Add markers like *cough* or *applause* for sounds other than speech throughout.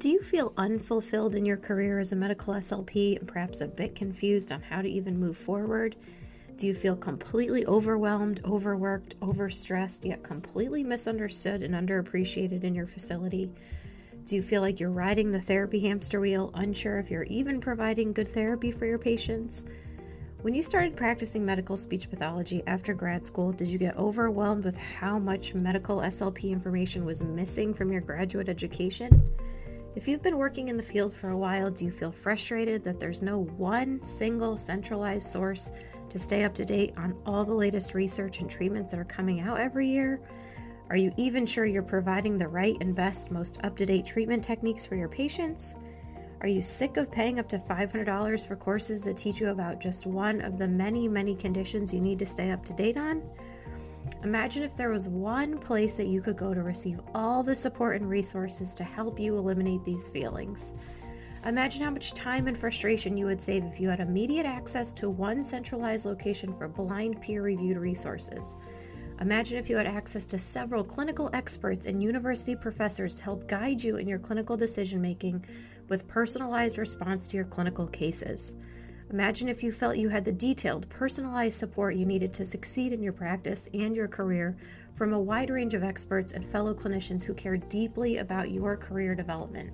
Do you feel unfulfilled in your career as a medical SLP and perhaps a bit confused on how to even move forward? Do you feel completely overwhelmed, overworked, overstressed, yet completely misunderstood and underappreciated in your facility? Do you feel like you're riding the therapy hamster wheel, unsure if you're even providing good therapy for your patients? When you started practicing medical speech pathology after grad school, did you get overwhelmed with how much medical SLP information was missing from your graduate education? If you've been working in the field for a while, do you feel frustrated that there's no one single centralized source to stay up to date on all the latest research and treatments that are coming out every year? Are you even sure you're providing the right and best, most up to date treatment techniques for your patients? Are you sick of paying up to $500 for courses that teach you about just one of the many, many conditions you need to stay up to date on? Imagine if there was one place that you could go to receive all the support and resources to help you eliminate these feelings. Imagine how much time and frustration you would save if you had immediate access to one centralized location for blind peer reviewed resources. Imagine if you had access to several clinical experts and university professors to help guide you in your clinical decision making with personalized response to your clinical cases. Imagine if you felt you had the detailed, personalized support you needed to succeed in your practice and your career from a wide range of experts and fellow clinicians who care deeply about your career development.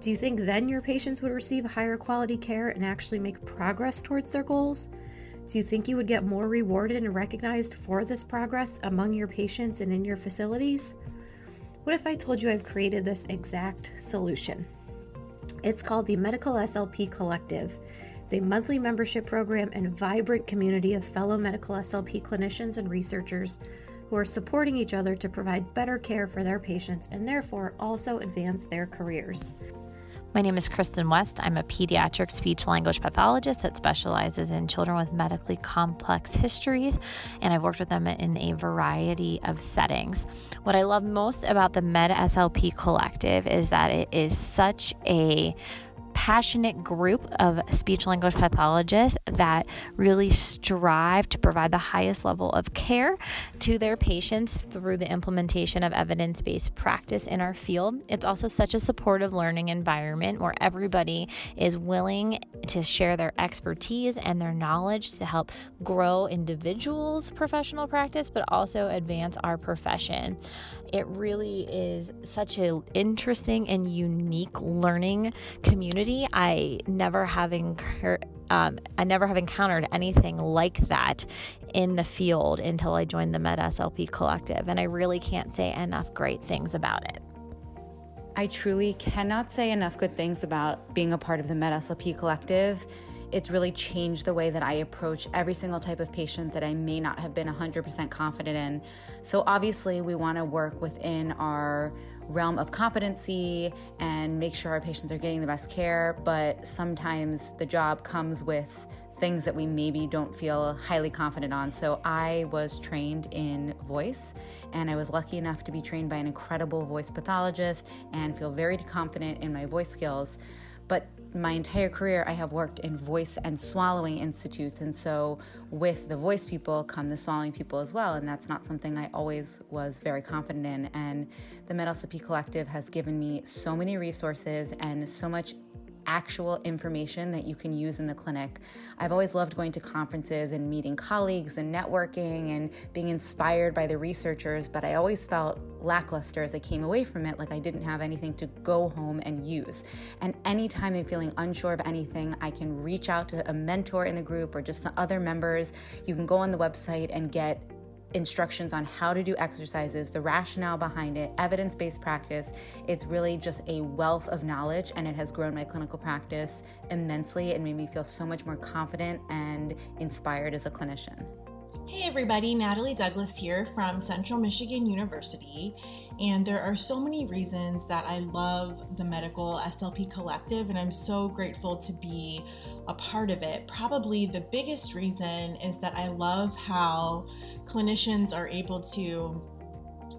Do you think then your patients would receive higher quality care and actually make progress towards their goals? Do you think you would get more rewarded and recognized for this progress among your patients and in your facilities? What if I told you I've created this exact solution? It's called the Medical SLP Collective. It's a monthly membership program and vibrant community of fellow medical SLP clinicians and researchers who are supporting each other to provide better care for their patients and therefore also advance their careers. My name is Kristen West. I'm a pediatric speech language pathologist that specializes in children with medically complex histories, and I've worked with them in a variety of settings. What I love most about the Med SLP Collective is that it is such a passionate group of speech language pathologists that really strive to provide the highest level of care to their patients through the implementation of evidence based practice in our field. It's also such a supportive learning environment where everybody is willing to share their expertise and their knowledge to help grow individuals' professional practice, but also advance our profession. It really is such an interesting and unique learning community. I never have incur- um, I never have encountered anything like that in the field until I joined the Med SLP Collective, and I really can't say enough great things about it. I truly cannot say enough good things about being a part of the Med SLP Collective it's really changed the way that I approach every single type of patient that I may not have been 100% confident in. So, obviously, we want to work within our realm of competency and make sure our patients are getting the best care, but sometimes the job comes with things that we maybe don't feel highly confident on. So I was trained in voice and I was lucky enough to be trained by an incredible voice pathologist and feel very confident in my voice skills. But my entire career, I have worked in voice and swallowing institutes. And so, with the voice people come the swallowing people as well. And that's not something I always was very confident in. And the Med Collective has given me so many resources and so much actual information that you can use in the clinic. I've always loved going to conferences and meeting colleagues and networking and being inspired by the researchers, but I always felt lackluster as I came away from it, like I didn't have anything to go home and use. And anytime I'm feeling unsure of anything, I can reach out to a mentor in the group or just the other members. You can go on the website and get instructions on how to do exercises, the rationale behind it, evidence based practice. It's really just a wealth of knowledge, and it has grown my clinical practice immensely and made me feel so much more confident and inspired as a clinician. Hey everybody, Natalie Douglas here from Central Michigan University. And there are so many reasons that I love the Medical SLP Collective, and I'm so grateful to be a part of it. Probably the biggest reason is that I love how clinicians are able to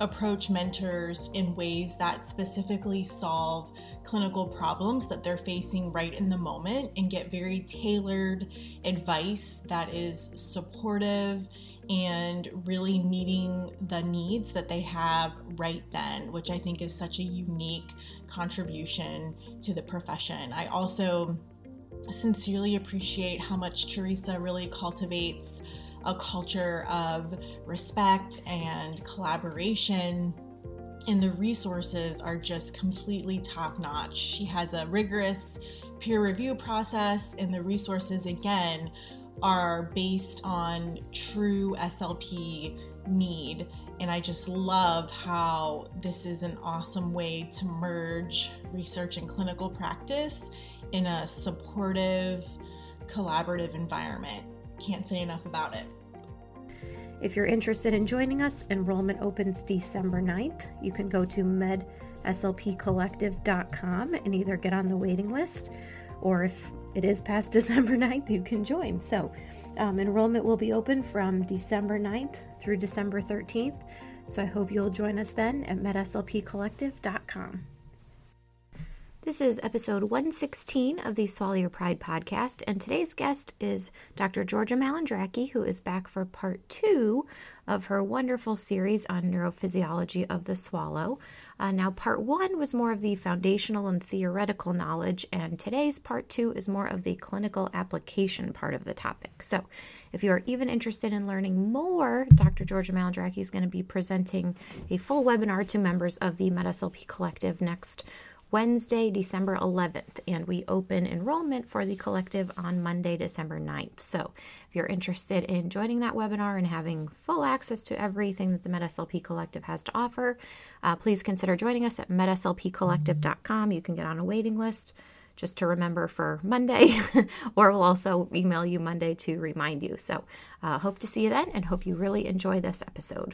approach mentors in ways that specifically solve clinical problems that they're facing right in the moment and get very tailored advice that is supportive and really meeting the needs that they have right then, which I think is such a unique contribution to the profession. I also sincerely appreciate how much Teresa really cultivates a culture of respect and collaboration and the resources are just completely top notch. She has a rigorous peer review process, and the resources, again, are based on true SLP need. And I just love how this is an awesome way to merge research and clinical practice in a supportive, collaborative environment. Can't say enough about it. If you're interested in joining us, enrollment opens December 9th. You can go to medslpcollective.com and either get on the waiting list or if it is past *laughs* December 9th, you can join. So, um, enrollment will be open from December 9th through December 13th. So, I hope you'll join us then at medslpcollective.com. This is episode 116 of the Swallow Your Pride podcast, and today's guest is Dr. Georgia Malandraki, who is back for part two of her wonderful series on neurophysiology of the swallow. Uh, now, part one was more of the foundational and theoretical knowledge, and today's part two is more of the clinical application part of the topic. So, if you are even interested in learning more, Dr. Georgia Malandraki is going to be presenting a full webinar to members of the MedSLP Collective next Wednesday, December 11th, and we open enrollment for the collective on Monday, December 9th. So, if you're interested in joining that webinar and having full access to everything that the MedSLP Collective has to offer, uh, please consider joining us at medslpcollective.com. You can get on a waiting list just to remember for Monday, *laughs* or we'll also email you Monday to remind you. So, uh, hope to see you then and hope you really enjoy this episode.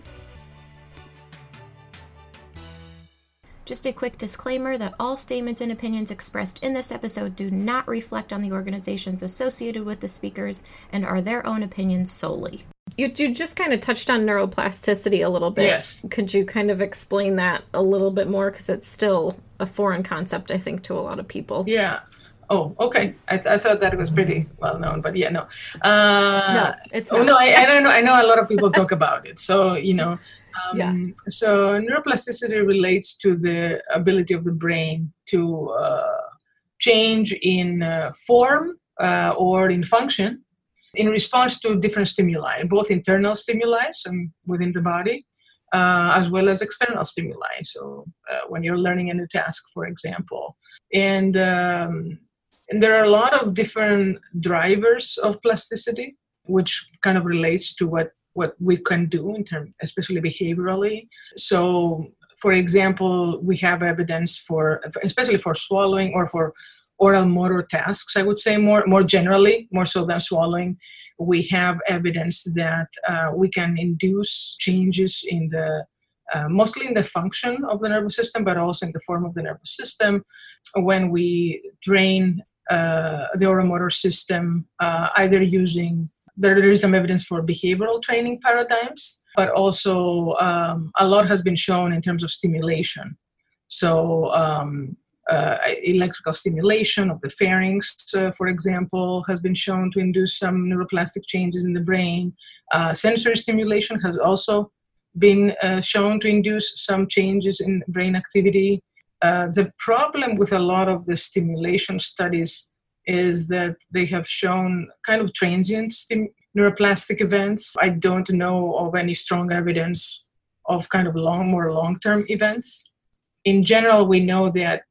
Just a quick disclaimer that all statements and opinions expressed in this episode do not reflect on the organizations associated with the speakers and are their own opinions solely. You, you just kind of touched on neuroplasticity a little bit. Yes. Could you kind of explain that a little bit more? Because it's still a foreign concept, I think, to a lot of people. Yeah. Oh, okay. I, th- I thought that it was pretty well known, but yeah, no. Uh, no, it's oh no, I, I don't know. I know a lot of people talk about it. So you know, um, Yeah. So neuroplasticity relates to the ability of the brain to uh, change in uh, form uh, or in function in response to different stimuli, both internal stimuli and within the body, uh, as well as external stimuli. So uh, when you're learning a new task, for example, and um, and there are a lot of different drivers of plasticity, which kind of relates to what what we can do in terms, especially behaviorally. So, for example, we have evidence for, especially for swallowing or for oral motor tasks. I would say more more generally, more so than swallowing. We have evidence that uh, we can induce changes in the uh, mostly in the function of the nervous system, but also in the form of the nervous system when we drain uh, the oromotor system, uh, either using there, is some evidence for behavioral training paradigms, but also um, a lot has been shown in terms of stimulation. So, um, uh, electrical stimulation of the pharynx, uh, for example, has been shown to induce some neuroplastic changes in the brain. Uh, sensory stimulation has also been uh, shown to induce some changes in brain activity. Uh, the problem with a lot of the stimulation studies is that they have shown kind of transient stim- neuroplastic events. I don't know of any strong evidence of kind of long, more long term events. In general, we know that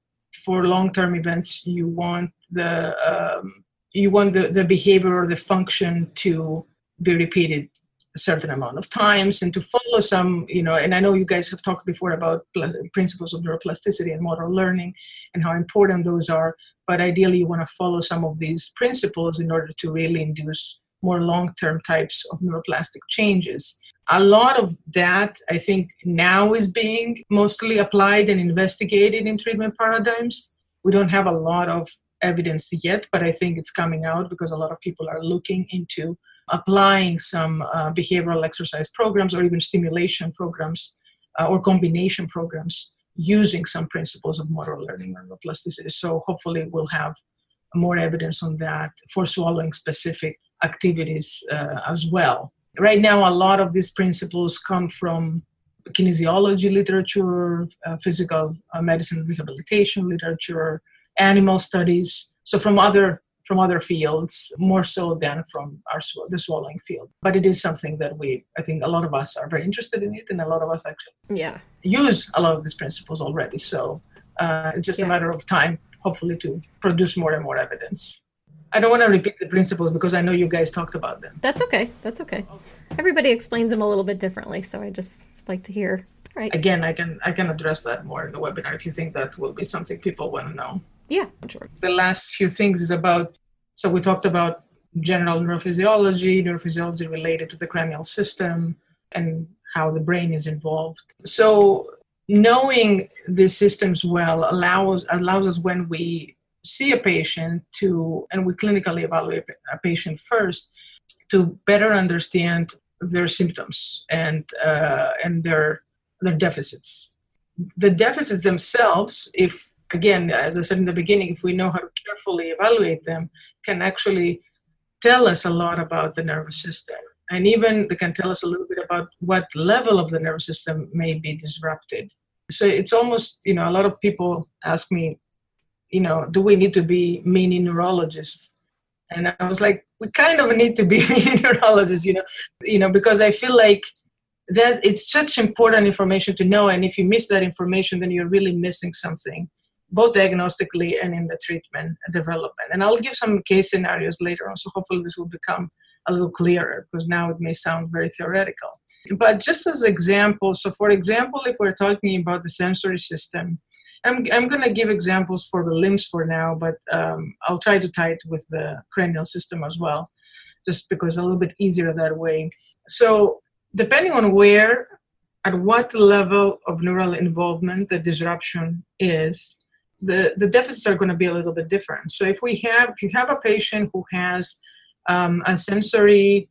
for long term events, you want the um, you want the, the behavior or the function to be repeated a certain amount of times and to follow some, you know, and I know you guys have talked before about pl- principles of neuroplasticity and motor learning and how important those are. But ideally, you want to follow some of these principles in order to really induce more long term types of neuroplastic changes. a lot of that, I think, now is being mostly applied and investigated in treatment paradigms. We don't have a lot of evidence yet, but I think it's coming out because a lot of people are looking into applying some uh, behavioral exercise programs or even stimulation programs uh, or combination programs using some principles of motor learning and neuroplasticity. So hopefully we'll have more evidence on that for swallowing specific activities uh, as well. Right now, a lot of these principles come from kinesiology literature, uh, physical uh, medicine rehabilitation literature, animal studies. So from other from other fields, more so than from our the swallowing field. But it is something that we, I think, a lot of us are very interested in it, and a lot of us actually yeah use a lot of these principles already. So uh, it's just yeah. a matter of time, hopefully, to produce more and more evidence. I don't want to repeat the principles because I know you guys talked about them. That's okay. That's okay. okay. Everybody explains them a little bit differently, so I just like to hear. Right. Again, I can I can address that more in the webinar if you think that will be something people want to know. Yeah, sure. The last few things is about so we talked about general neurophysiology, neurophysiology related to the cranial system, and how the brain is involved. So knowing these systems well allows allows us when we see a patient to and we clinically evaluate a patient first to better understand their symptoms and uh, and their their deficits. The deficits themselves, if again, as I said in the beginning, if we know how to carefully evaluate them, can actually tell us a lot about the nervous system. And even they can tell us a little bit about what level of the nervous system may be disrupted. So it's almost, you know, a lot of people ask me, you know, do we need to be mini neurologists? And I was like, we kind of need to be *laughs* mini neurologists, you know, you know, because I feel like that it's such important information to know. And if you miss that information, then you're really missing something both diagnostically and in the treatment development. And I'll give some case scenarios later on, so hopefully this will become a little clearer because now it may sound very theoretical. But just as example, so for example, if we're talking about the sensory system, I'm, I'm going to give examples for the limbs for now, but um, I'll try to tie it with the cranial system as well, just because a little bit easier that way. So, depending on where, at what level of neural involvement the disruption is, the, the deficits are going to be a little bit different. So if we have, if you have a patient who has um, a sensory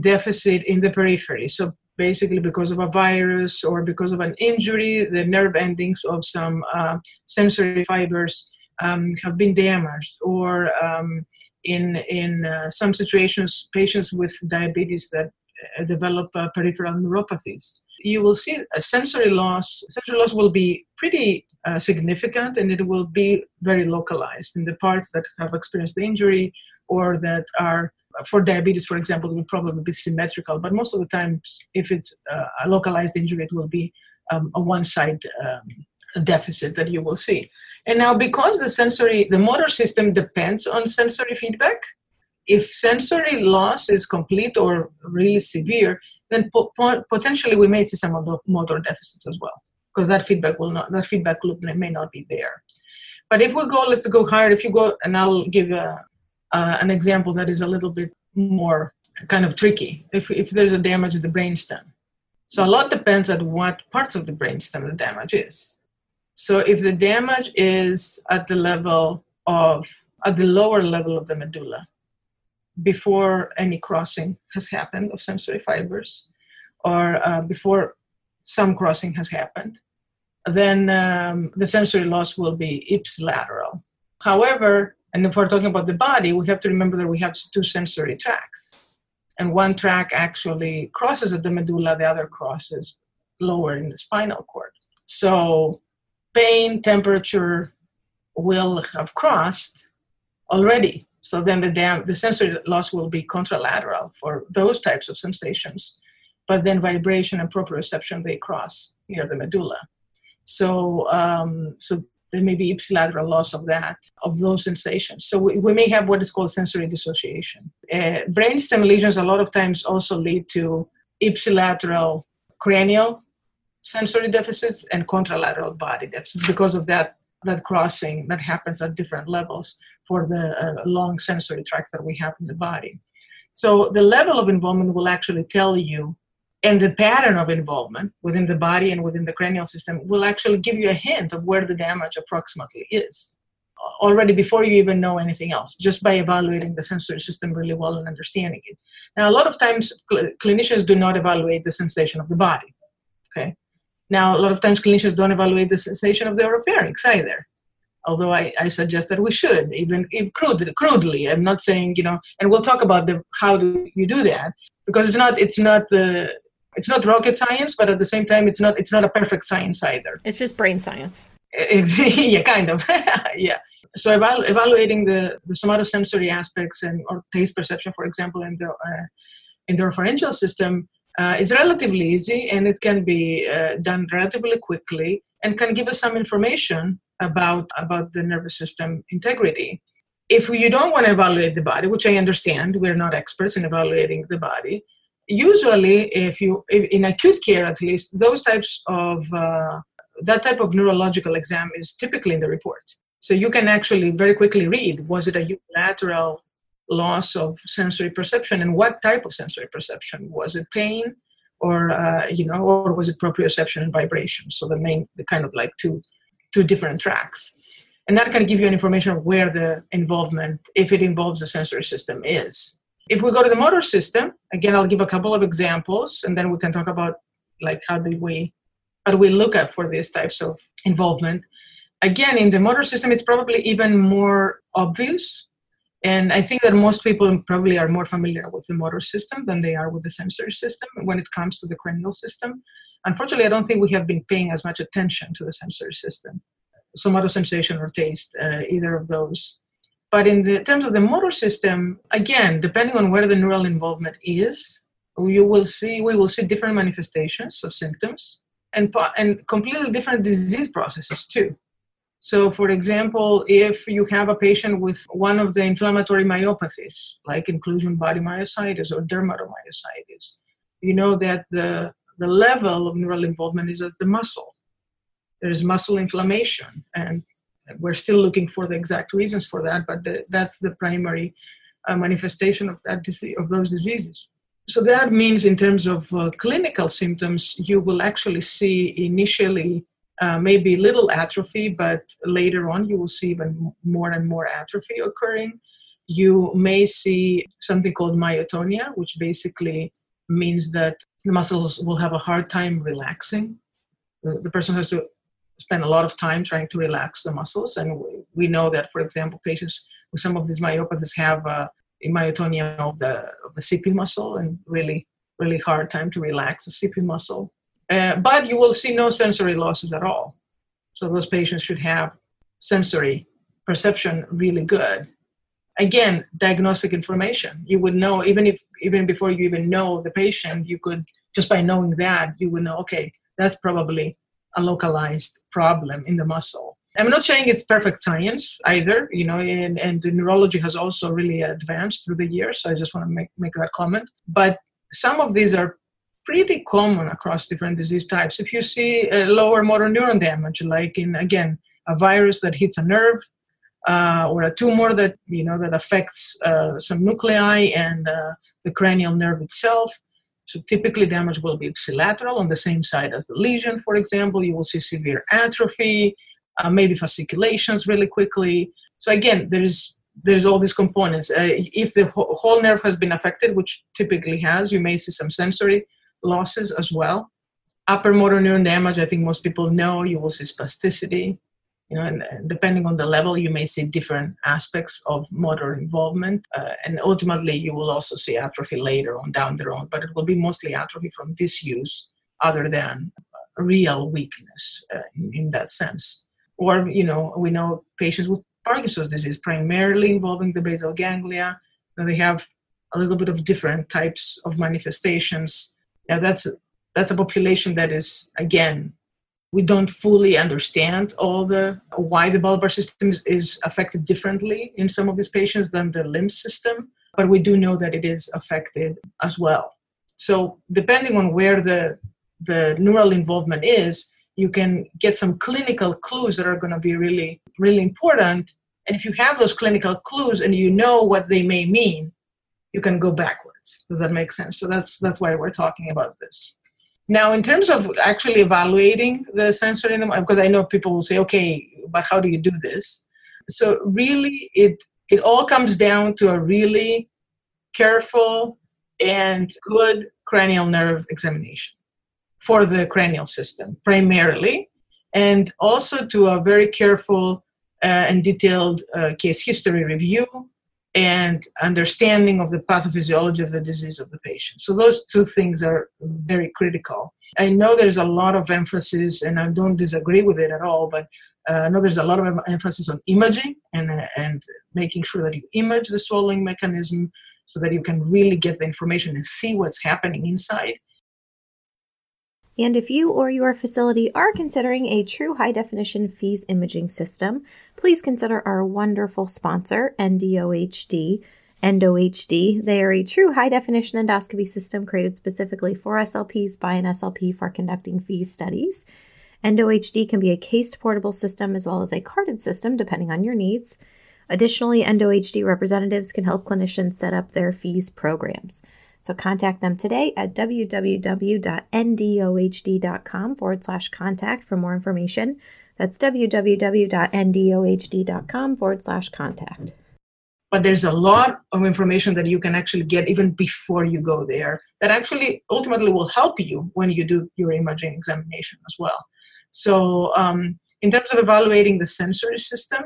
deficit in the periphery, so basically because of a virus or because of an injury, the nerve endings of some uh, sensory fibers um, have been damaged, or um, in in uh, some situations, patients with diabetes that uh, develop uh, peripheral neuropathies you will see a sensory loss. Sensory loss will be pretty uh, significant and it will be very localized in the parts that have experienced the injury or that are for diabetes, for example, it will probably be symmetrical, but most of the times, if it's uh, a localized injury, it will be um, a one-side um, deficit that you will see. And now, because the sensory, the motor system depends on sensory feedback, if sensory loss is complete or really severe, then po- potentially we may see some of the motor deficits as well because that feedback will not that feedback loop may not be there. But if we go let's go higher if you go and i'll give a, uh, an example that is a little bit more kind of tricky. If, if there's a damage to the brainstem. So a lot depends on what parts of the brainstem the damage is. So if the damage is at the level of at the lower level of the medulla before any crossing has happened of sensory fibers or uh, before some crossing has happened, then um, the sensory loss will be ipsilateral. However, and if we're talking about the body, we have to remember that we have two sensory tracts. And one track actually crosses at the medulla, the other crosses lower in the spinal cord. So pain, temperature will have crossed already so then the, dam- the sensory loss will be contralateral for those types of sensations. But then vibration and proprioception, they cross near the medulla. So, um, so there may be ipsilateral loss of that, of those sensations. So we, we may have what is called sensory dissociation. Uh, brainstem lesions a lot of times also lead to ipsilateral cranial sensory deficits and contralateral body deficits because of that that crossing that happens at different levels for the uh, long sensory tracts that we have in the body. So the level of involvement will actually tell you and the pattern of involvement within the body and within the cranial system will actually give you a hint of where the damage approximately is already before you even know anything else, just by evaluating the sensory system really well and understanding it. Now, a lot of times cl- clinicians do not evaluate the sensation of the body. Okay. Now, a lot of times clinicians don't evaluate the sensation of the oropharynx either. Although I, I suggest that we should, even, even crudely, crudely. I'm not saying, you know, and we'll talk about the how do you do that because it's not it's not the it's not rocket science, but at the same time, it's not it's not a perfect science either. It's just brain science. *laughs* yeah, kind of. *laughs* yeah so eval- evaluating the, the somatosensory aspects and or taste perception, for example, in the uh, in the oropharyngeal system uh, is relatively easy and it can be uh, done relatively quickly and can give us some information about about the nervous system integrity. If you don't want to evaluate the body, which I understand, we're not experts in evaluating the body. Usually, if you in acute care at least, those types of uh, that type of neurological exam is typically in the report. So you can actually very quickly read was it a unilateral loss of sensory perception and what type of sensory perception? Was it pain or, uh, you know, or was it proprioception and vibration? So the main, the kind of like two, two different tracks. And that can give you an information of where the involvement, if it involves the sensory system, is. If we go to the motor system, again, I'll give a couple of examples and then we can talk about like how do we how do we look at for these types of involvement again, in the motor system, it's probably even more obvious. And I think that most people probably are more familiar with the motor system than they are with the sensory system when it comes to the cranial system. Unfortunately, I don't think we have been paying as much attention to the sensory system, somatosensation or taste, uh, either of those. But in the terms of the motor system, again, depending on where the neural involvement is, you will see we will see different manifestations of symptoms and and completely different disease processes too. So, for example, if you have a patient with one of the inflammatory myopathies, like inclusion body myositis or dermatomyositis, you know that the, the level of neural involvement is at the muscle. There is muscle inflammation, and we're still looking for the exact reasons for that, but the, that's the primary uh, manifestation of that disease, of those diseases. So that means, in terms of uh, clinical symptoms, you will actually see initially uh, maybe little atrophy, but later on you will see even more and more atrophy occurring. You may see something called myotonia, which basically means that the muscles will have a hard time relaxing. The, person has to spend a lot of time trying to relax the muscles, and we, know that, for example, patients with some of these myopathies have uh, myotonia of the of the CP muscle and really really hard time to relax the CP muscle. Uh, but you will see no sensory losses at all. So those patients should have sensory perception really good. Again, diagnostic information. You would know even if even before you even know the patient, you could just by knowing that you would know okay, that's probably a localized problem in the muscle. I'm not saying it's perfect science either, you know, and, and the neurology has also really advanced through the years. So I just want to make, make that comment. But some of these are pretty common across different disease types. If you see a lower motor neuron damage, like in again a virus that hits a nerve, uh, or a tumor that you know that affects uh, some nuclei and uh, the cranial nerve itself. So typically, damage will be ipsilateral on the same side as the lesion. For example, you will see severe atrophy, uh, maybe fasciculations really quickly. So again, there is there's all these components. Uh, if the whole nerve has been affected, which typically has, you may see some sensory losses as well. Upper motor neuron damage, I think most people know, you will see spasticity. You know, and, depending on the level, you may see different aspects of motor involvement, uh, and ultimately, you will also see atrophy later on down the road. But it will be mostly atrophy from disuse, other than real weakness uh, in, in that sense. Or, you know, we know patients with Parkinson's disease, primarily involving the basal ganglia, and they have a little bit of different types of manifestations yeah, that's that's a population that is again we don't fully understand all the why the bulbar system is affected differently in some of these patients than the limb system but we do know that it is affected as well so depending on where the the neural involvement is you can get some clinical clues that are going to be really really important and if you have those clinical clues and you know what they may mean you can go backwards. Does that make sense? So that's that's why we're talking about this. Now, in terms of actually evaluating the sensory in them, because I know people will say, okay, but how do you do this? So really, it it all comes down to a really careful and good cranial nerve examination for the cranial system primarily, and also to a very careful uh, and detailed uh, case history review and understanding of the pathophysiology of the disease of the patient. So those two things are very critical. I know there's a lot of emphasis, and I don't disagree with it at all, but uh, I know there's a lot of emphasis on imaging and, uh, and making sure that you image the swallowing mechanism so that you can really get the information and see what's happening inside. And if you or your facility are considering a true high definition FEES imaging system, please consider our wonderful sponsor, EndoHD. EndoHD. They are a true high definition endoscopy system created specifically for SLPs by an SLP for conducting FEES studies. EndoHD can be a case portable system as well as a carted system, depending on your needs. Additionally, EndoHD representatives can help clinicians set up their FEES programs. So contact them today at www.endohd.com forward slash contact for more information. That's www.endohd.com forward slash contact. But there's a lot of information that you can actually get even before you go there that actually ultimately will help you when you do your imaging examination as well. So, um, in terms of evaluating the sensory system,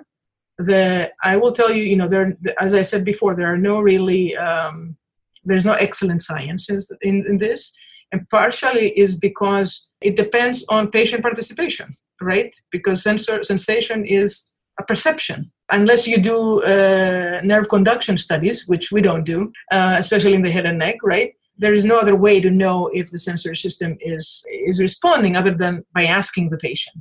the I will tell you, you know, there, as I said before, there are no really um, there's no excellent science in, in, in this and partially is because it depends on patient participation right? Because sensor sensation is a perception. Unless you do uh, nerve conduction studies which we don't do uh, especially in the head and neck right? There is no other way to know if the sensory system is is responding other than by asking the patient.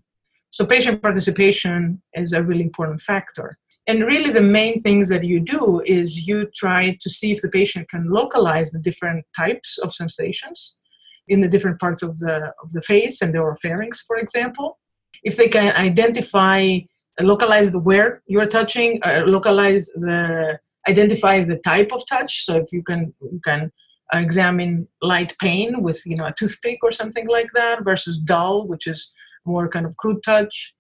So patient participation is a really important factor and really the main things that you do is you try to see if the patient can localize the different types of sensations in the different parts of the of the face and the oropharynx for example. If they can identify localize the where you're touching uh, localize the identify the type of touch. So if you can you can examine light pain with you know a toothpick or something like that versus dull which is more kind of crude touch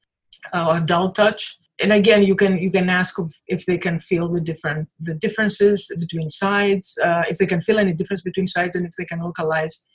uh, or dull touch and again you can you can ask if they can feel the different the differences between sides uh, if they can feel any difference between sides and if they can localize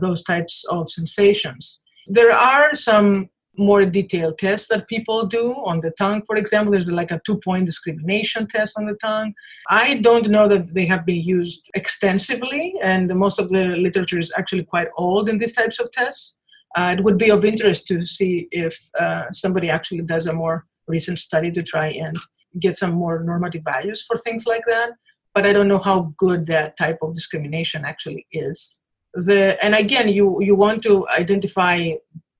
those types of sensations. There are some more detailed tests that people do on the tongue. For example there's like a two point discrimination test on the tongue. I don't know that they have been used extensively and most of the literature is actually quite old in these types of tests. Uh, it would be of interest to see if uh, somebody actually does a more recent study to try and get some more normative values for things like that. But I don't know how good that type of discrimination actually is. The and again, you you want to identify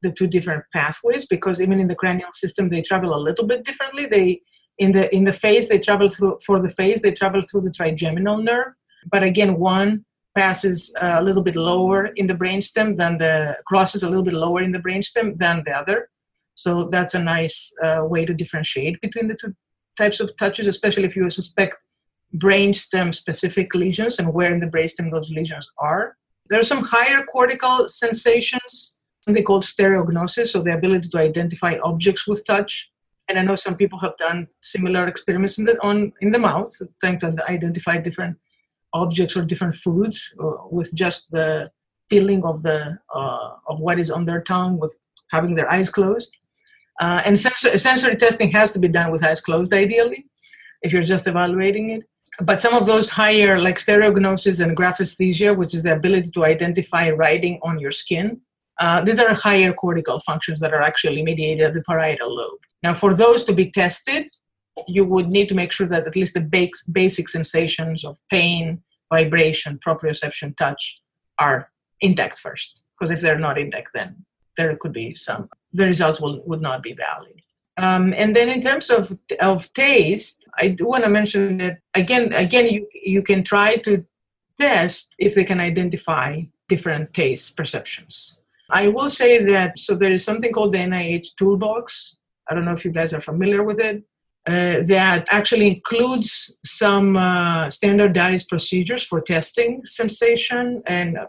the two different pathways because even in the cranial system they travel a little bit differently. They in the in the face they travel through for the face they travel through the trigeminal nerve, but again one passes a little bit lower in the brainstem than the crosses a little bit lower in the brainstem than the other so that's a nice uh, way to differentiate between the two types of touches, especially if you suspect brainstem specific lesions and where in the brainstem those lesions are. There are some higher cortical sensations, something called stereognosis, so the ability to identify objects with touch. And I know some people have done similar experiments in the, on, in the mouth, trying to identify different objects or different foods uh, with just the feeling of the uh, of what is on their tongue with having their eyes closed uh, and sensor, sensory testing has to be done with eyes closed, ideally, if you're just evaluating it. But some of those higher, like stereognosis and graphesthesia, which is the ability to identify writing on your skin, uh, these are higher cortical functions that are actually mediated at the parietal lobe. Now, for those to be tested, you would need to make sure that at least the basic sensations of pain, vibration, proprioception, touch are intact first. Because if they're not intact, then there could be some the results will, would not be valid. Um, and then in terms of, of taste, I do want to mention that again, again, you, you can try to test if they can identify different taste perceptions. I will say that, so there is something called the NIH Toolbox. I don't know if you guys are familiar with it. uh, that actually includes some uh, standardized procedures for testing sensation and uh,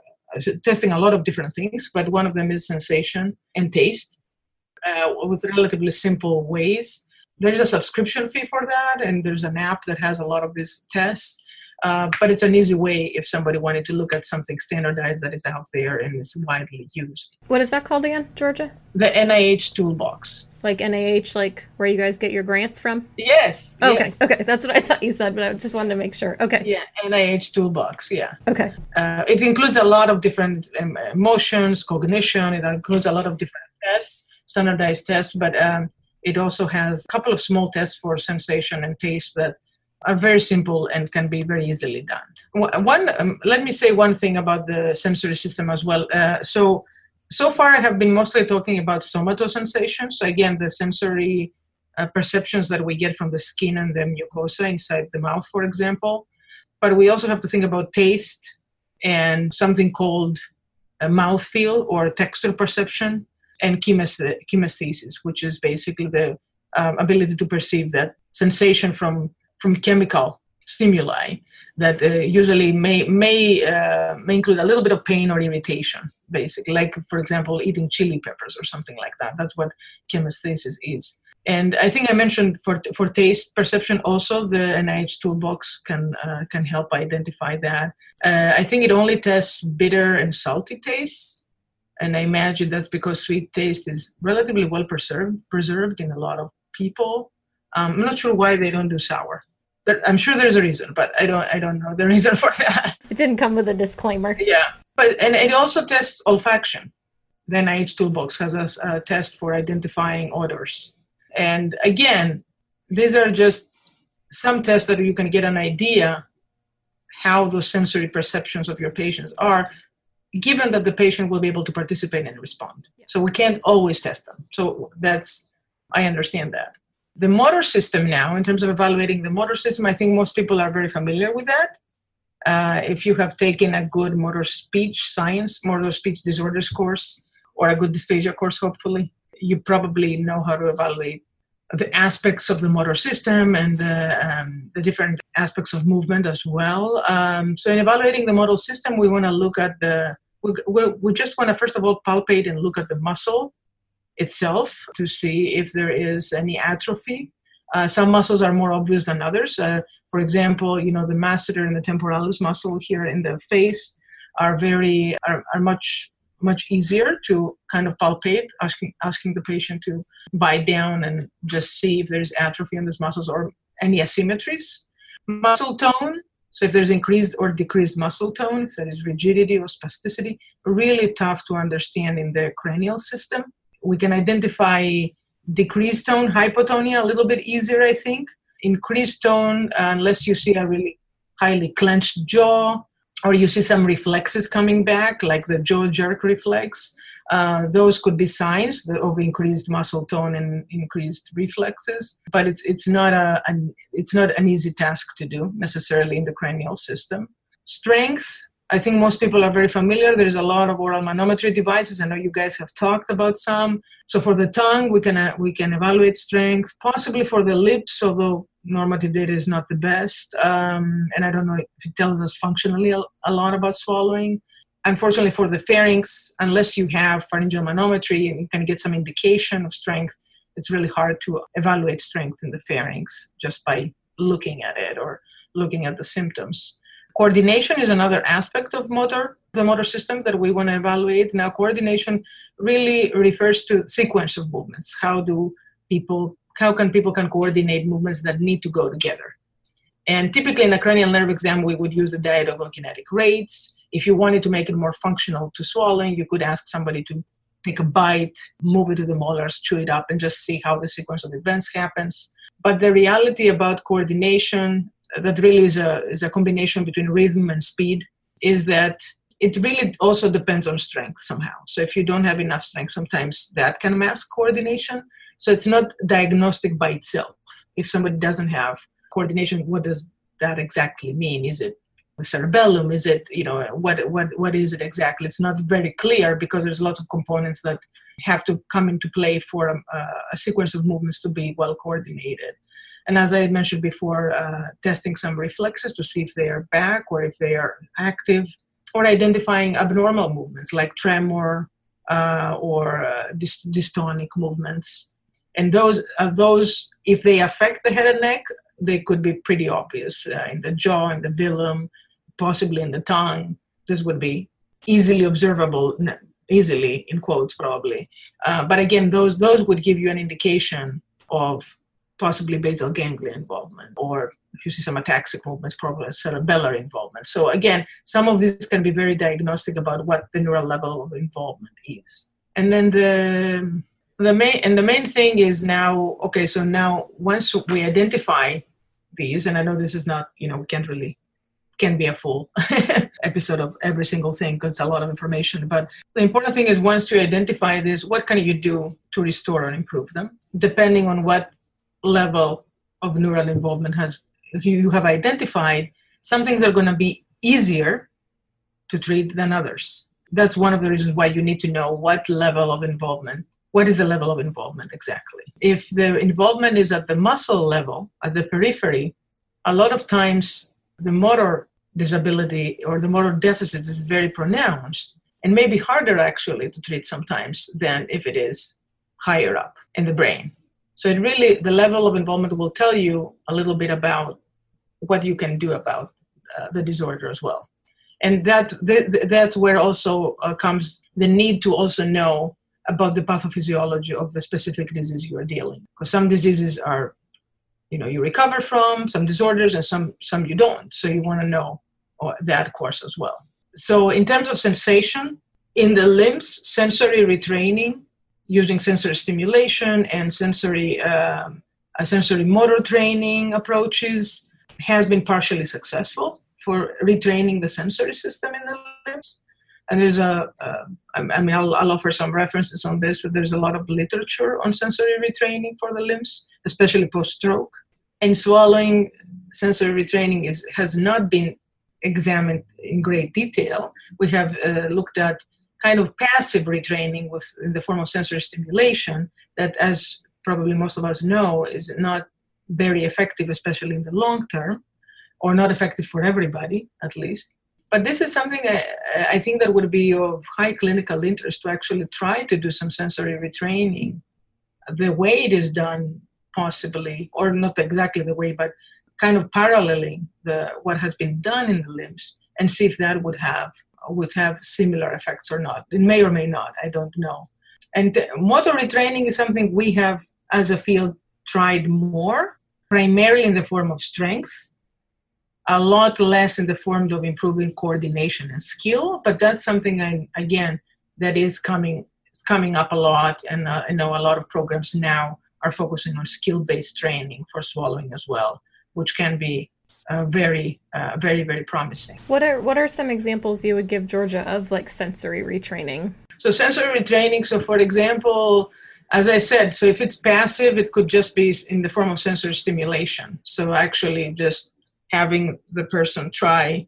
testing a lot of different things, but one of them is sensation and taste uh, with relatively simple ways. There is a subscription fee for that, and there's an app that has a lot of these tests. Uh, but it's an easy way if somebody wanted to look at something standardized that is out there and is widely used. What is that called again, Georgia? The NIH Toolbox. Like NIH, like where you guys get your grants from? Yes. Okay. yes. Okay. That's what I thought you said, but I just wanted to make sure. Okay. Yeah, NIH Toolbox. Yeah. Okay. Uh, it includes a lot of different um, emotions, cognition. It includes a lot of different tests, standardized tests, but um, it also has a couple of small tests for sensation and taste that are very simple and can be very easily done. One, um, let me say one thing about the sensory system as well. Uh, so, so far I have been mostly talking about somatosensations. So again, the sensory uh, perceptions that we get from the skin and the mucosa inside the mouth, for example. But we also have to think about taste and something called a mouth feel or texture perception and chemesthesis, which is basically the um, ability to perceive that sensation from from chemical stimuli that uh, usually may may uh, may include a little bit of pain or irritation basically. Like for example eating chili peppers or something like that. That's what chemesthesis is. And i think i mentioned for for taste perception also the nih toolbox can uh, can help identify that. Uh, i think it only tests bitter and salty tastes and i imagine that's because sweet taste is relatively well preserved preserved in a lot of people um, i'm not sure why they don't do sour But I'm sure there's a reason, but I don't I don't know the *laughs* reason for that. It didn't come with a disclaimer. Yeah, but and it also tests olfaction. The NIH Toolbox has a, a test for identifying odors, and again, these are just some tests that you can get an idea how those sensory perceptions of your patients are given that the patient will be able to participate and respond so we can't always test them so that's i understand that the motor system now, in terms of evaluating the motor system, I think most people are very familiar with that. Uh, if you have taken a good motor speech science, motor speech disorders course, or a good dysphagia course, hopefully, you probably know how to evaluate the aspects of the motor system and the, um, the different aspects of movement as well. Um, so, in evaluating the motor system, we want to look at the we, we just want to first of all palpate and look at the muscle itself to see if there is any atrophy. Uh, some muscles are more obvious than others. Uh, for example, you know the masseter and the temporalis muscle here in the face are very are, are much much easier to kind of palpate, asking asking the patient to bite down and just see if there's atrophy in these muscles or any asymmetries. Muscle tone. So if there's increased or decreased muscle tone, if there is rigidity or spasticity, really tough to understand in the cranial system we can identify decreased tone, hypotonia a little bit easier, I think. Increased tone, uh, unless you see a really highly clenched jaw or you see some reflexes coming back, like the jaw jerk reflex. Uh, those could be signs of increased muscle tone and increased reflexes, but it's it's not a an, it's not an easy task to do necessarily in the cranial system. Strength, I think most people are very familiar. There's a lot of oral manometry devices. I know you guys have talked about some. So for the tongue, we can uh, we can evaluate strength. Possibly for the lips, although normative data is not the best, um, and I don't know if it tells us functionally a, a, lot about swallowing. Unfortunately, for the pharynx, unless you have pharyngeal manometry and you can get some indication of strength, it's really hard to evaluate strength in the pharynx just by looking at it or looking at the symptoms. Coordination is another aspect of motor, the motor system that we want to evaluate. Now, coordination really refers to sequence of movements. How do people, how can people can coordinate movements that need to go together? And typically in a cranial nerve exam, we would use the diadochokinetic rates. If you wanted to make it more functional to swallowing, you could ask somebody to take a bite, move it to the molars, chew it up, and just see how the sequence of events happens. But the reality about coordination uh, that really is a is a combination between rhythm and speed is that it really also depends on strength somehow. So if you don't have enough strength sometimes that can mask coordination. So it's not diagnostic by itself. If somebody doesn't have coordination what does that exactly mean? Is it the cerebellum? Is it you know what what what is it exactly? It's not very clear because there's lots of components that have to come into play for a, a sequence of movements to be well coordinated. And as I mentioned before, uh, testing some reflexes to see if they are back or if they are active, or identifying abnormal movements like tremor uh, or uh, dystonic movements. And those, uh, those, if they affect the head and neck, they could be pretty obvious uh, in the jaw, in the velum, possibly in the tongue. This would be easily observable, easily in quotes probably. Uh, but again, those those would give you an indication of possibly basal ganglia involvement, or if you see some ataxic movements, probably cerebellar involvement. So again, some of these can be very diagnostic about what the neural level of involvement is. And then the the main and the main thing is now okay. So now once we identify these, and I know this is not you know we can't really can be a full *laughs* episode of every single thing because it's a lot of information. But the important thing is once you identify this, what can you do to restore and improve them, depending on what level of neural involvement has you have identified. Some things are going to be easier to treat than others. That's one of the reasons why you need to know what level of involvement what is the level of involvement exactly? If the involvement is at the muscle level, at the periphery, a lot of times the motor disability or the motor deficit is very pronounced and maybe harder actually to treat sometimes than if it is higher up in the brain. So it really the level of involvement will tell you a little bit about what you can do about uh, the disorder as well. And that th- that's where also uh, comes the need to also know about the pathophysiology of the specific disease you are dealing. Because some diseases are you know you recover from some disorders and some some you don't. So you want to know uh, that course as well. So in terms of sensation in the limbs sensory retraining using sensory stimulation and sensory uh, sensory motor training approaches has been partially successful for retraining the sensory system in the limbs. And there's a, uh, I mean, I'll, I'll, offer some references on this, but there's a lot of literature on sensory retraining for the limbs, especially post-stroke. And swallowing sensory retraining is has not been examined in great detail. We have uh, looked at kind of passive retraining with in the form of sensory stimulation that, as probably most of us know, is not very effective, especially in the long term, or not effective for everybody, at least. But this is something I, I think that would be of high clinical interest to actually try to do some sensory retraining. The way it is done, possibly, or not exactly the way, but kind of paralleling the what has been done in the limbs, and see if that would have would have similar effects or not. It may or may not. I don't know. And motor retraining is something we have, as a field, tried more, primarily in the form of strength a lot less in the form of improving coordination and skill but that's something I, again that is coming it's coming up a lot and uh, i know a lot of programs now are focusing on skill-based training for swallowing as well which can be uh, very uh, very very promising. What are what are some examples you would give georgia of like sensory retraining? So sensory retraining so for example as i said so if it's passive it could just be in the form of sensory stimulation. So actually just having the person try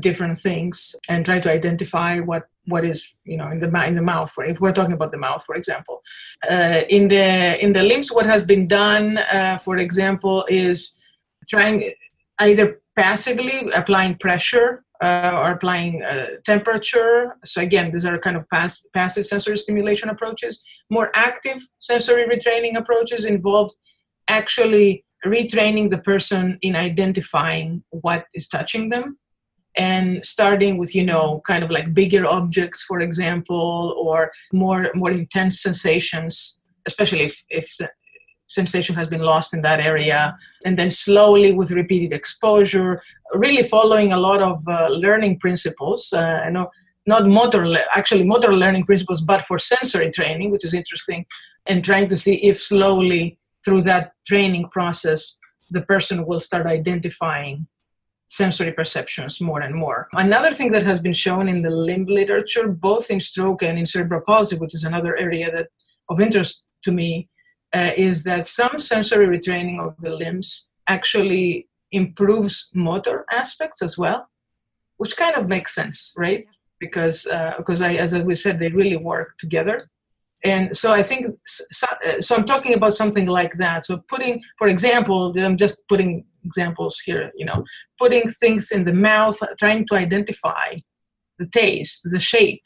different things and try to identify what what is you know in the in the mouth for if we're talking about the mouth for example. Uh, in the in the limbs what has been done uh, for example is trying either passively applying pressure uh, or applying uh, temperature. So again these are kind of pass, passive sensory stimulation approaches. More active sensory retraining approaches involve actually retraining the person in identifying what is touching them and starting with you know kind of like bigger objects for example or more more intense sensations especially if, if sensation has been lost in that area. And then slowly with repeated exposure really following a lot of uh, learning principles uh, i know not motor le- actually motor learning principles but for sensory training which is interesting and trying to see if slowly through that training process, the person will start identifying sensory perceptions more and more. Another thing that has been shown in the limb literature, both in stroke and in cerebral palsy, which is another area that of interest to me, uh, is that some sensory retraining of the limbs actually improves motor aspects as well, which kind of makes sense, right? Because uh, because I, as we said, they really work together and so i think so, so, i'm talking about something like that so putting for example i'm just putting examples here you know putting things in the mouth trying to identify the taste the shape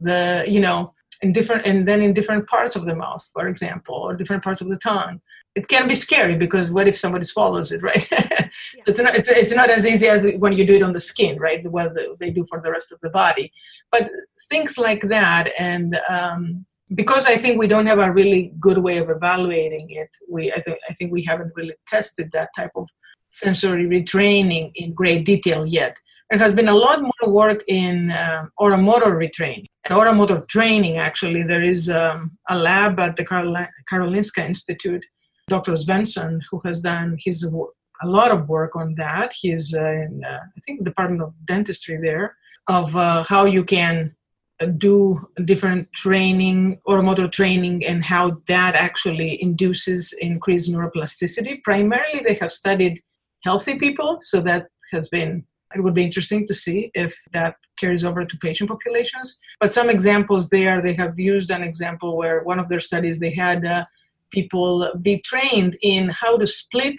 the you know in different and then in different parts of the mouth for example or different parts of the tongue. It can be scary because what if somebody swallows it *laughs* right? Yeah. it's, not, it's, it's not as easy as when you do it on the skin right? The what they do for the rest of the body. But things like that and um, because i think we don't have a really good way of evaluating it we I, th- I think we haven't really tested that type of sensory retraining in great detail yet. There has been a lot more work in uh, oromotor retraining. And oromotor training actually there is um, a lab at the Karol- karolinska institute. Dr svensson who has done his a lot of work on that he's uh, in uh, i think department of dentistry there of uh, how you can do different training oromotor training and how that actually induces increased neuroplasticity. Primarily they have studied healthy people. So that has been it would be interesting to see if that carries over to patient populations. But some examples there they have used an example where one of their studies they had uh, people be trained in how to split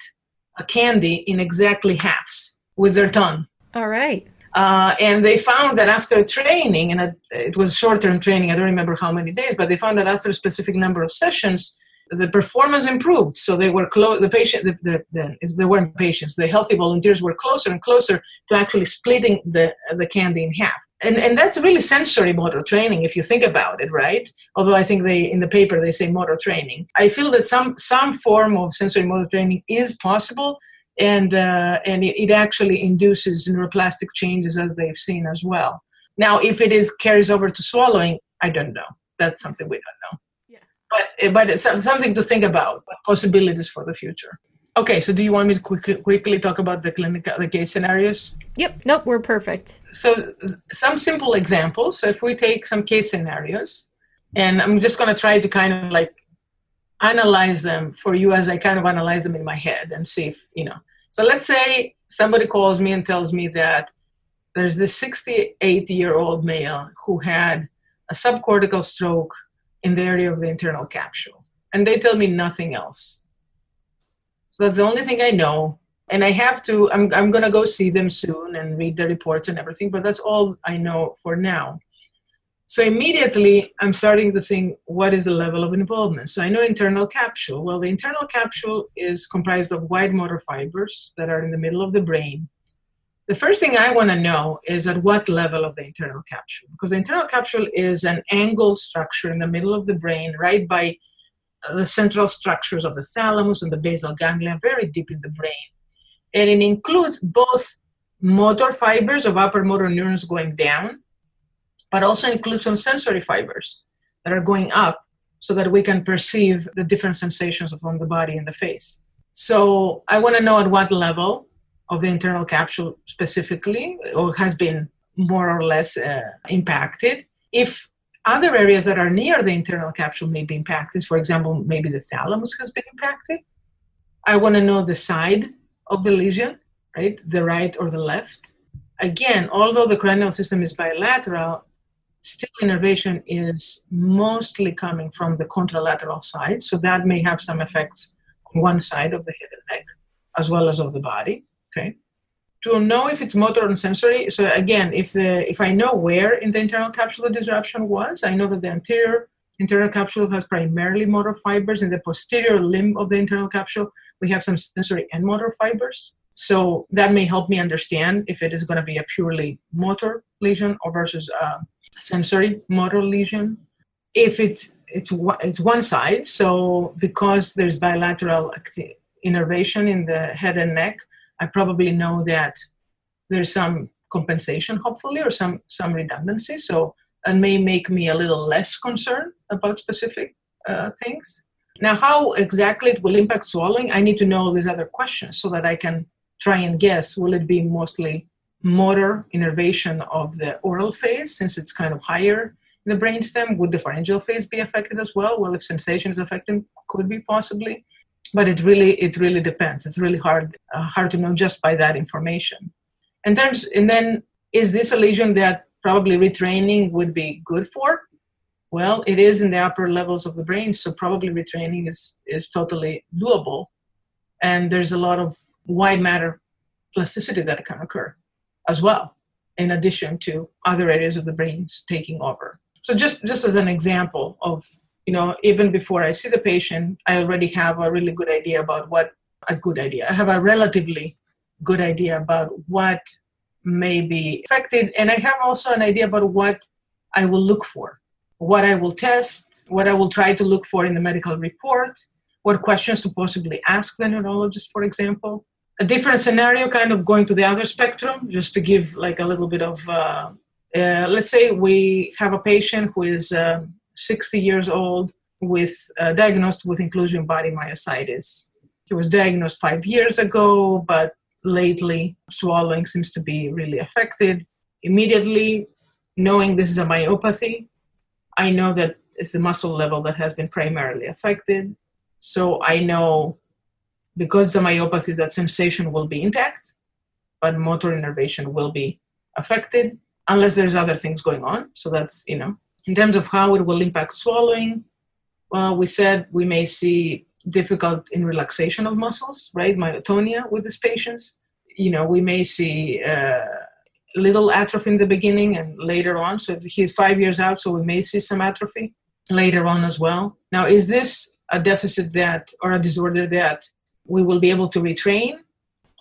a candy in exactly halves with their tongue. All right. Uh, and they found that after training, and it was short-term training, I don't remember how many days, but they found that after a specific number of sessions, the performance improved. So they were close. The patient, the, the, the, they weren't patients. The healthy volunteers were closer and closer to actually splitting the the candy in half. And and that's really sensory motor training if you think about it, right? Although I think they in the paper they say motor training. I feel that some some form of sensory motor training is possible, and uh, and it, it, actually induces neuroplastic changes as they've seen as well. Now, if it is carries over to swallowing, I don't know. That's something we don't know. But eh, but it's something to think about. Possibilities for the future. Okay, so do you want me to quickly, quickly talk about the clinical the case scenarios? Yep. Nope. We're perfect. So some simple examples. So if we take some case scenarios, and I'm just going to try to kind of like analyze them for you as I kind of analyze them in my head and see if, you know. So let's say somebody calls me and tells me that there's this 68 year old male who had a subcortical stroke in the area of the internal capsule. And they tell me nothing else. So that's the only thing I know. And I have to, I'm, I'm going to go see them soon and read the reports and everything, but that's all I know for now. So immediately I'm starting to think, what is the level of involvement? So I know internal capsule. Well, the internal capsule is comprised of wide motor fibers that are in the middle of the brain. The first thing I want to know is at what level of the internal capsule, because the internal capsule is an angled structure in the middle of the brain, right by uh, the central structures of the thalamus and the basal ganglia, very deep in the brain. And it includes both motor fibers of upper motor neurons going down but also includes some sensory fibers that are going up so that we can perceive the different sensations from the body and the face. So I want to know at what level of the internal capsule specifically or has been more or less uh, impacted. If other areas that are near the internal capsule may be impacted, for example, maybe the thalamus has been impacted. I want to know the side of the lesion, right? The right or the left. Again, although the cranial system is bilateral, still innervation is mostly coming from the contralateral side, so that may have some effects on one side of the head and neck as well as of the body. Okay. To know if it's motor and sensory, so again, if the if I know where in the internal capsule the disruption was, I know that the anterior internal capsule has primarily motor fibers. In the posterior limb of the internal capsule, we have some sensory and motor fibers. So that may help me understand if it is going to be a purely motor lesion or versus a sensory motor lesion. If it's it's it's one side, so because there's bilateral innervation in the head and neck, I probably know that there's some compensation, hopefully, or some some redundancy. So that may make me a little less concerned about specific uh, things. Now, how exactly it will impact swallowing, I need to know these other questions so that I can try and guess will it be mostly motor innervation of the oral phase since it's kind of higher in the brainstem would the pharyngeal phase be affected as well well if sensation is affected could be possibly but it really it really depends it's really hard uh, hard to know just by that information and then and then is this a lesion that probably retraining would be good for Well, it is in the upper levels of the brain, so probably retraining is, is totally doable. And there's a lot of white matter plasticity that can occur as well, in addition to other areas of the brains taking over. So just, just as an example of, you know, even before I see the patient, I already have a really good idea about what a good idea. I have a relatively good idea about what may be affected, and I have also an idea about what I will look for, what I will test, what I will try to look for in the medical report, what questions to possibly ask the neurologist, for example. A different scenario, kind of going to the other spectrum, just to give like a little bit of, uh, uh, let's say we have a patient who is uh, 60 years old with uh, diagnosed with inclusion body myositis. He was diagnosed five years ago, but lately swallowing seems to be really affected. Immediately, knowing this is a myopathy, I know that it's the muscle level that has been primarily affected. So I know because the myopathy, that sensation will be intact, but motor innervation will be affected unless there's other things going on. So that's, you know, in terms of how it will impact swallowing, well, we said we may see difficult in relaxation of muscles, right? Myotonia with these patients. You know, we may see uh, little atrophy in the beginning and later on. So he's five years out, so we may see some atrophy later on as well. Now, is this a deficit that or a disorder that we will be able to retrain?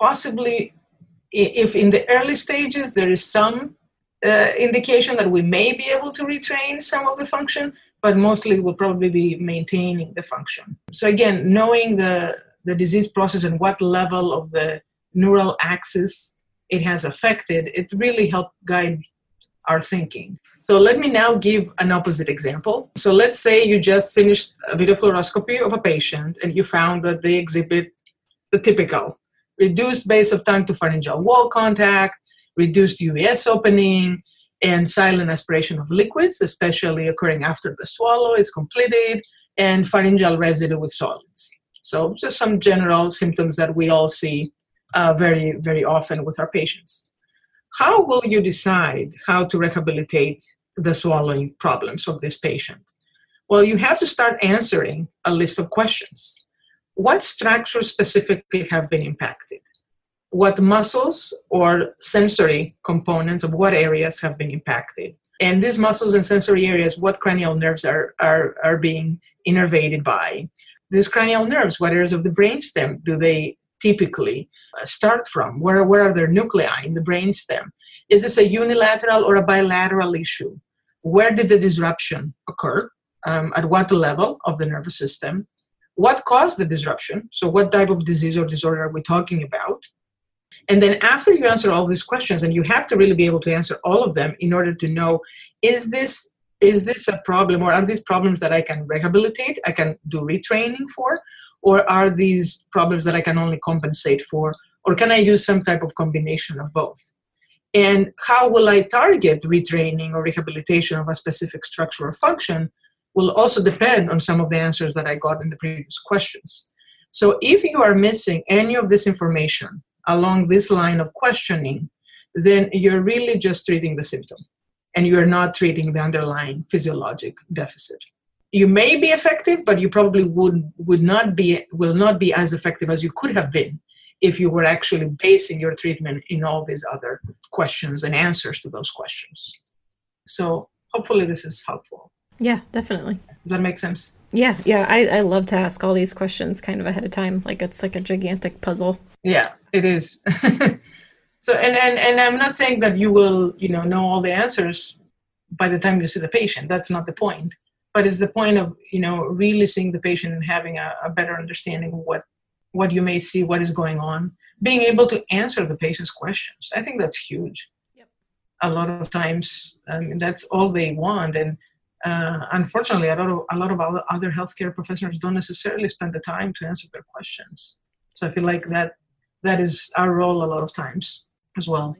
Possibly, if in the early stages there is some uh, indication that we may be able to retrain some of the function, but mostly we'll probably be maintaining the function. So again, knowing the, the disease process and what level of the neural axis it has affected, it really helped guide our thinking. So let me now give an opposite example. So let's say you just finished a video fluoroscopy of a patient and you found that they exhibit the typical reduced base of tongue to pharyngeal wall contact, reduced UES opening, and silent aspiration of liquids, especially occurring after the swallow is completed, and pharyngeal residue with solids. So, just some general symptoms that we all see uh, very, very often with our patients. How will you decide how to rehabilitate the swallowing problems of this patient? Well, you have to start answering a list of questions. What structures specifically have been impacted? What muscles or sensory components of what areas have been impacted. And these muscles and sensory areas, what cranial nerves are, are, are being innervated by. These cranial nerves, what areas of the brainstem do they typically uh, start from? Where, where are their nuclei in the brainstem? Is this a unilateral or a bilateral issue? Where did the disruption occur? Um, at what level of the nervous system? What caused the disruption? So, what type of disease or disorder are we talking about? And then after you answer all these questions, and you have to really be able to answer all of them in order to know is this is this a problem or are these problems that I can rehabilitate, I can do retraining for, or are these problems that I can only compensate for, or can I use some type of combination of both? And how will I target retraining or rehabilitation of a specific structure or function will also depend on some of the answers that I got in the previous questions. So if you are missing any of this information, along this line of questioning, then you're really just treating the symptom and you're not treating the underlying physiologic deficit. You may be effective, but you probably would, would not be, will not be as effective as you could have been if you were actually basing your treatment in all these other questions and answers to those questions. So hopefully this is helpful. Yeah, definitely. Does that make sense? Yeah, yeah. I, I love to ask all these questions kind of ahead of time. Like it's like a gigantic puzzle. Yeah, it is. *laughs* so and, and and I'm not saying that you will, you know, know all the answers by the time you see the patient. That's not the point. But it's the point of, you know, really seeing the patient and having a, a better understanding of what what you may see, what is going on, being able to answer the patient's questions. I think that's huge. Yep. A lot of times, um, that's all they want, and uh, unfortunately, a lot of a lot of other healthcare professionals don't necessarily spend the time to answer their questions. So I feel like that that is our role a lot of times as well.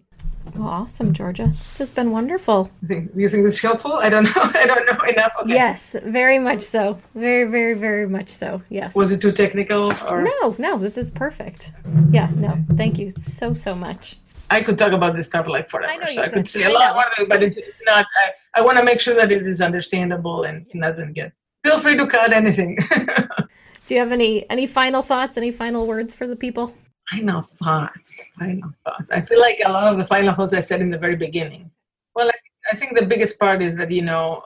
Well, awesome, Georgia. This has been wonderful. You think, you think this is helpful? I don't *laughs* know. I don't know enough. Okay. Yes, very much so. Very, very, very much so. Yes. Was it too technical? Or? No, no. This is perfect. Yeah. No. Thank you so so much. I could talk about this stuff like forever. I so I could say a lot more, but it's not. I want to make sure that it is understandable and doesn't get. Feel free to cut anything. *laughs* Do you have any any final thoughts? Any final words for the people? Final thoughts. Final thoughts. I feel like a lot of the final thoughts I said in the very beginning. Well, I, I think the biggest part is that you know,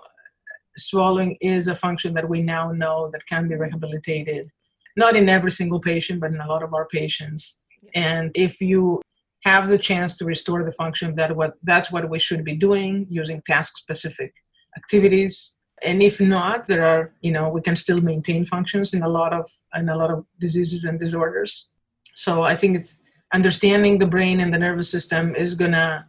swallowing is a function that we now know that can be rehabilitated. Not in every single patient, but in a lot of our patients. And if you have the chance to restore the function that what that's what we should be doing using task specific activities and if not there are you know we can still maintain functions in a lot of in a lot of diseases and disorders so i think it's understanding the brain and the nervous system is gonna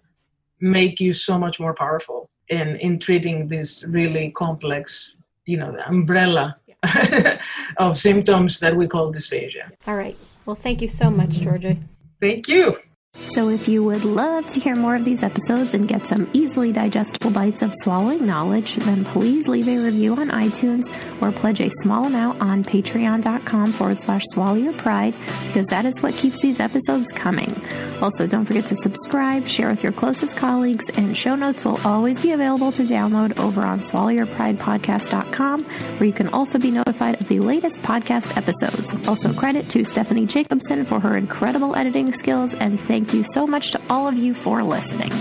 make you so much more powerful in in treating this really complex you know the umbrella *laughs* of symptoms that we call dysphagia. All right. Well thank you so much georgia. Thank you so, if you would love to hear more of these episodes and get some easily digestible bites of swallowing knowledge, then please leave a review on iTunes or pledge a small amount on patreon.com forward slash swallow your pride because that is what keeps these episodes coming. Also, don't forget to subscribe, share with your closest colleagues, and show notes will always be available to download over on swallowyourpridepodcast.com, where you can also be notified of the latest podcast episodes. Also, credit to Stephanie Jacobson for her incredible editing skills, and thank you so much to all of you for listening.